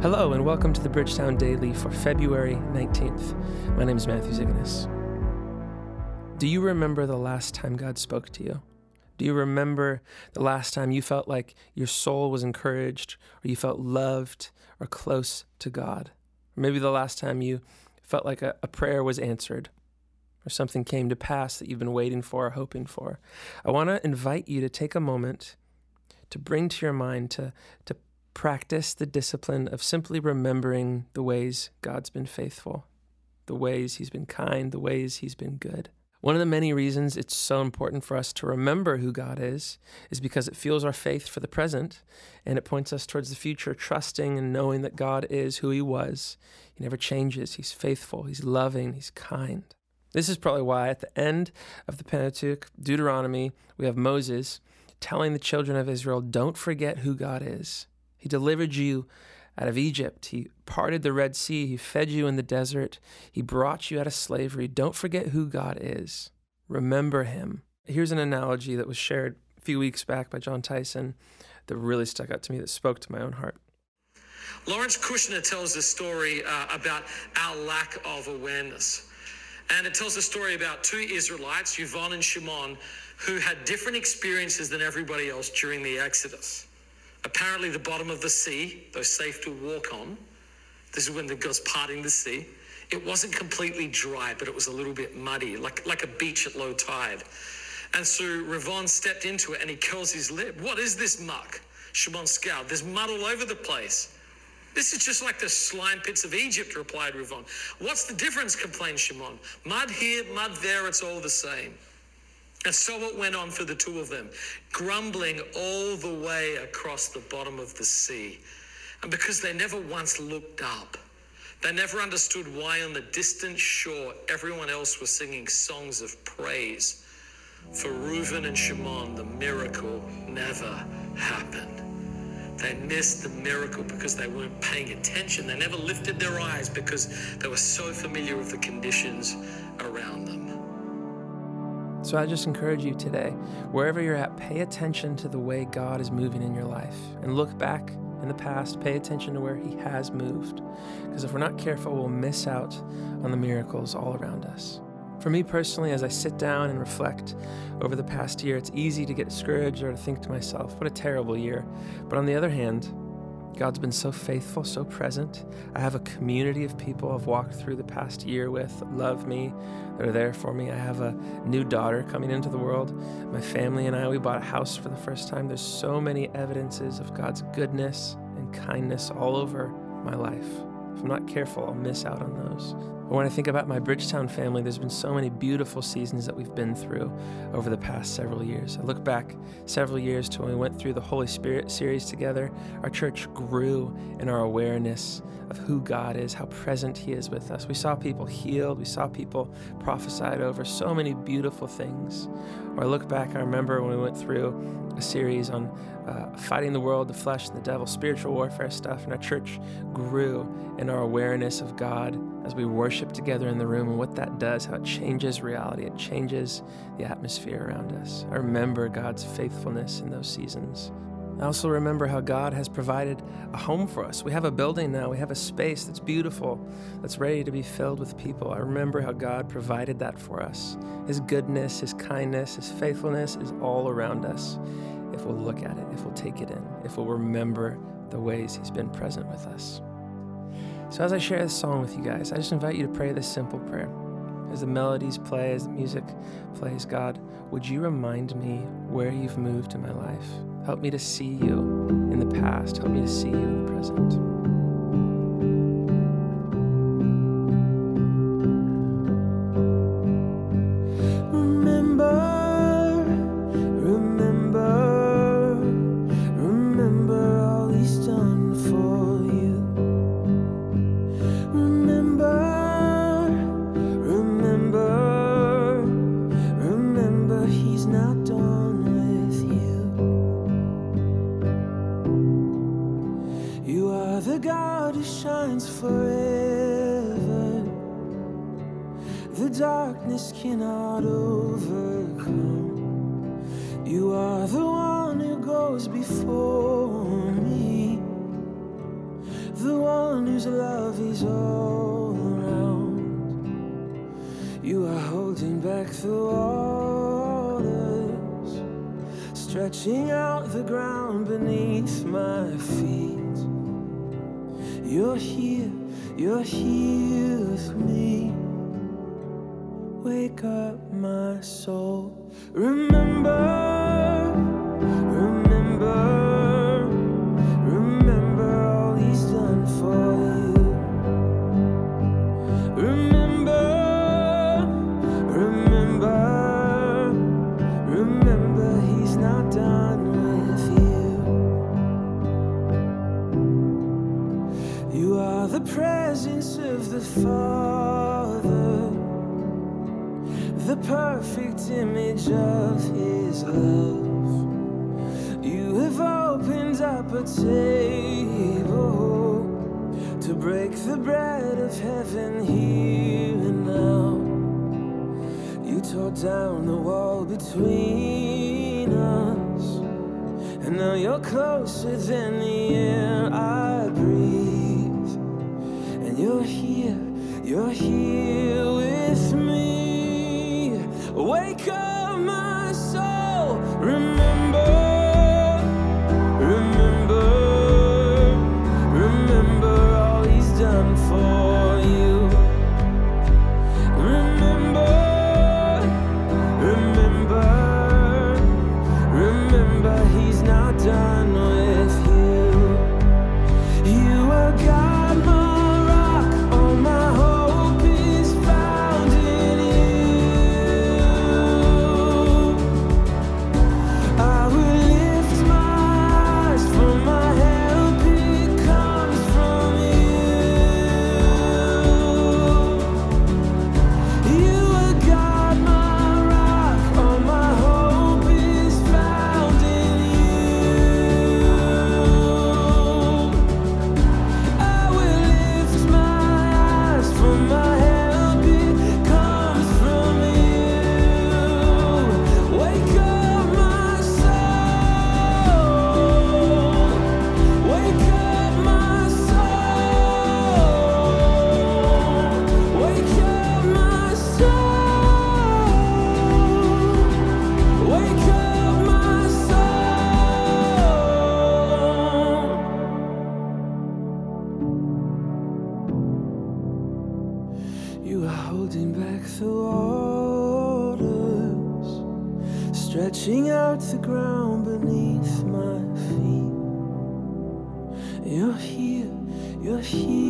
Hello, and welcome to the Bridgetown Daily for February 19th. My name is Matthew Ziganis. Do you remember the last time God spoke to you? Do you remember the last time you felt like your soul was encouraged, or you felt loved or close to God? Or maybe the last time you felt like a, a prayer was answered, or something came to pass that you've been waiting for or hoping for. I want to invite you to take a moment to bring to your mind, to, to practice the discipline of simply remembering the ways God's been faithful, the ways He's been kind, the ways He's been good. One of the many reasons it's so important for us to remember who God is is because it fuels our faith for the present and it points us towards the future, trusting and knowing that God is who He was. He never changes, He's faithful, He's loving, He's kind. This is probably why at the end of the Pentateuch, Deuteronomy, we have Moses telling the children of Israel, Don't forget who God is. He delivered you out of Egypt. He parted the Red Sea. He fed you in the desert. He brought you out of slavery. Don't forget who God is. Remember him. Here's an analogy that was shared a few weeks back by Jon Tyson that really stuck out to me, that spoke to my own heart. Lawrence Kushner tells a story uh, about our lack of awareness. And it tells a story about two Israelites, Reuven and Shimon, who had different experiences than everybody else during the Exodus. Apparently, the bottom of the sea, though safe to walk on, this is when the God's parting the sea. It wasn't completely dry, but it was a little bit muddy, like, like a beach at low tide. And so Reuven stepped into it and he curls his lip. What is this muck? Shimon scowled. There's mud all over the place. This is just like the slime pits of Egypt, replied Reuven. What's the difference? complained Shimon. Mud here, mud there, it's all the same. And so it went on for the two of them, grumbling all the way across the bottom of the sea. And because they never once looked up, they never understood why on the distant shore everyone else was singing songs of praise. For Reuben and Shimon, the miracle never happened. They missed the miracle because they weren't paying attention. They never lifted their eyes because they were so familiar with the conditions around them. So I just encourage you today, wherever you're at, pay attention to the way God is moving in your life and look back in the past, pay attention to where He has moved. Because if we're not careful, we'll miss out on the miracles all around us. For me personally, as I sit down and reflect over the past year, it's easy to get discouraged or to think to myself, what a terrible year. But on the other hand, God's been so faithful, so present. I have a community of people I've walked through the past year with love me, that are there for me. I have a new daughter coming into the world. My family and I, we bought a house for the first time. There's so many evidences of God's goodness and kindness all over my life. If I'm not careful, I'll miss out on those. But when I think about my Bridgetown family, there's been so many beautiful seasons that we've been through over the past several years. I look back several years to when we went through the Holy Spirit series together. Our church grew in our awareness of who God is, how present He is with us. We saw people healed, we saw people prophesied over, so many beautiful things. Or I look back, I remember when we went through a series on uh, fighting the world, the flesh, and the devil, spiritual warfare stuff, and our church grew in our awareness of God as we worship together in the room and what that does, how it changes reality, it changes the atmosphere around us. I remember God's faithfulness in those seasons. I also remember how God has provided a home for us. We have a building now, we have a space that's beautiful, that's ready to be filled with people. I remember how God provided that for us. His goodness, His kindness, His faithfulness is all around us if we'll look at it, if we'll take it in, if we'll remember the ways He's been present with us. So, as I share this song with you guys, I just invite you to pray this simple prayer. As the melodies play, as the music plays, God, would you remind me where you've moved in my life? Help me to see you in the past. Help me to see you in the present. The God who shines forever. The darkness cannot overcome. You are the one who goes before me, the one whose love is all around. You are holding back the waters, stretching out the ground beneath my feet. You're here, you're here with me. Wake up, my soul. Remember, you. Are the presence of the Father the perfect image of his love. You have opened up a table to break the bread of heaven here and now. You tore down the wall between us, and now you're closer than the air I breathe. You're here, you're here out the ground beneath my feet. You're here, you're here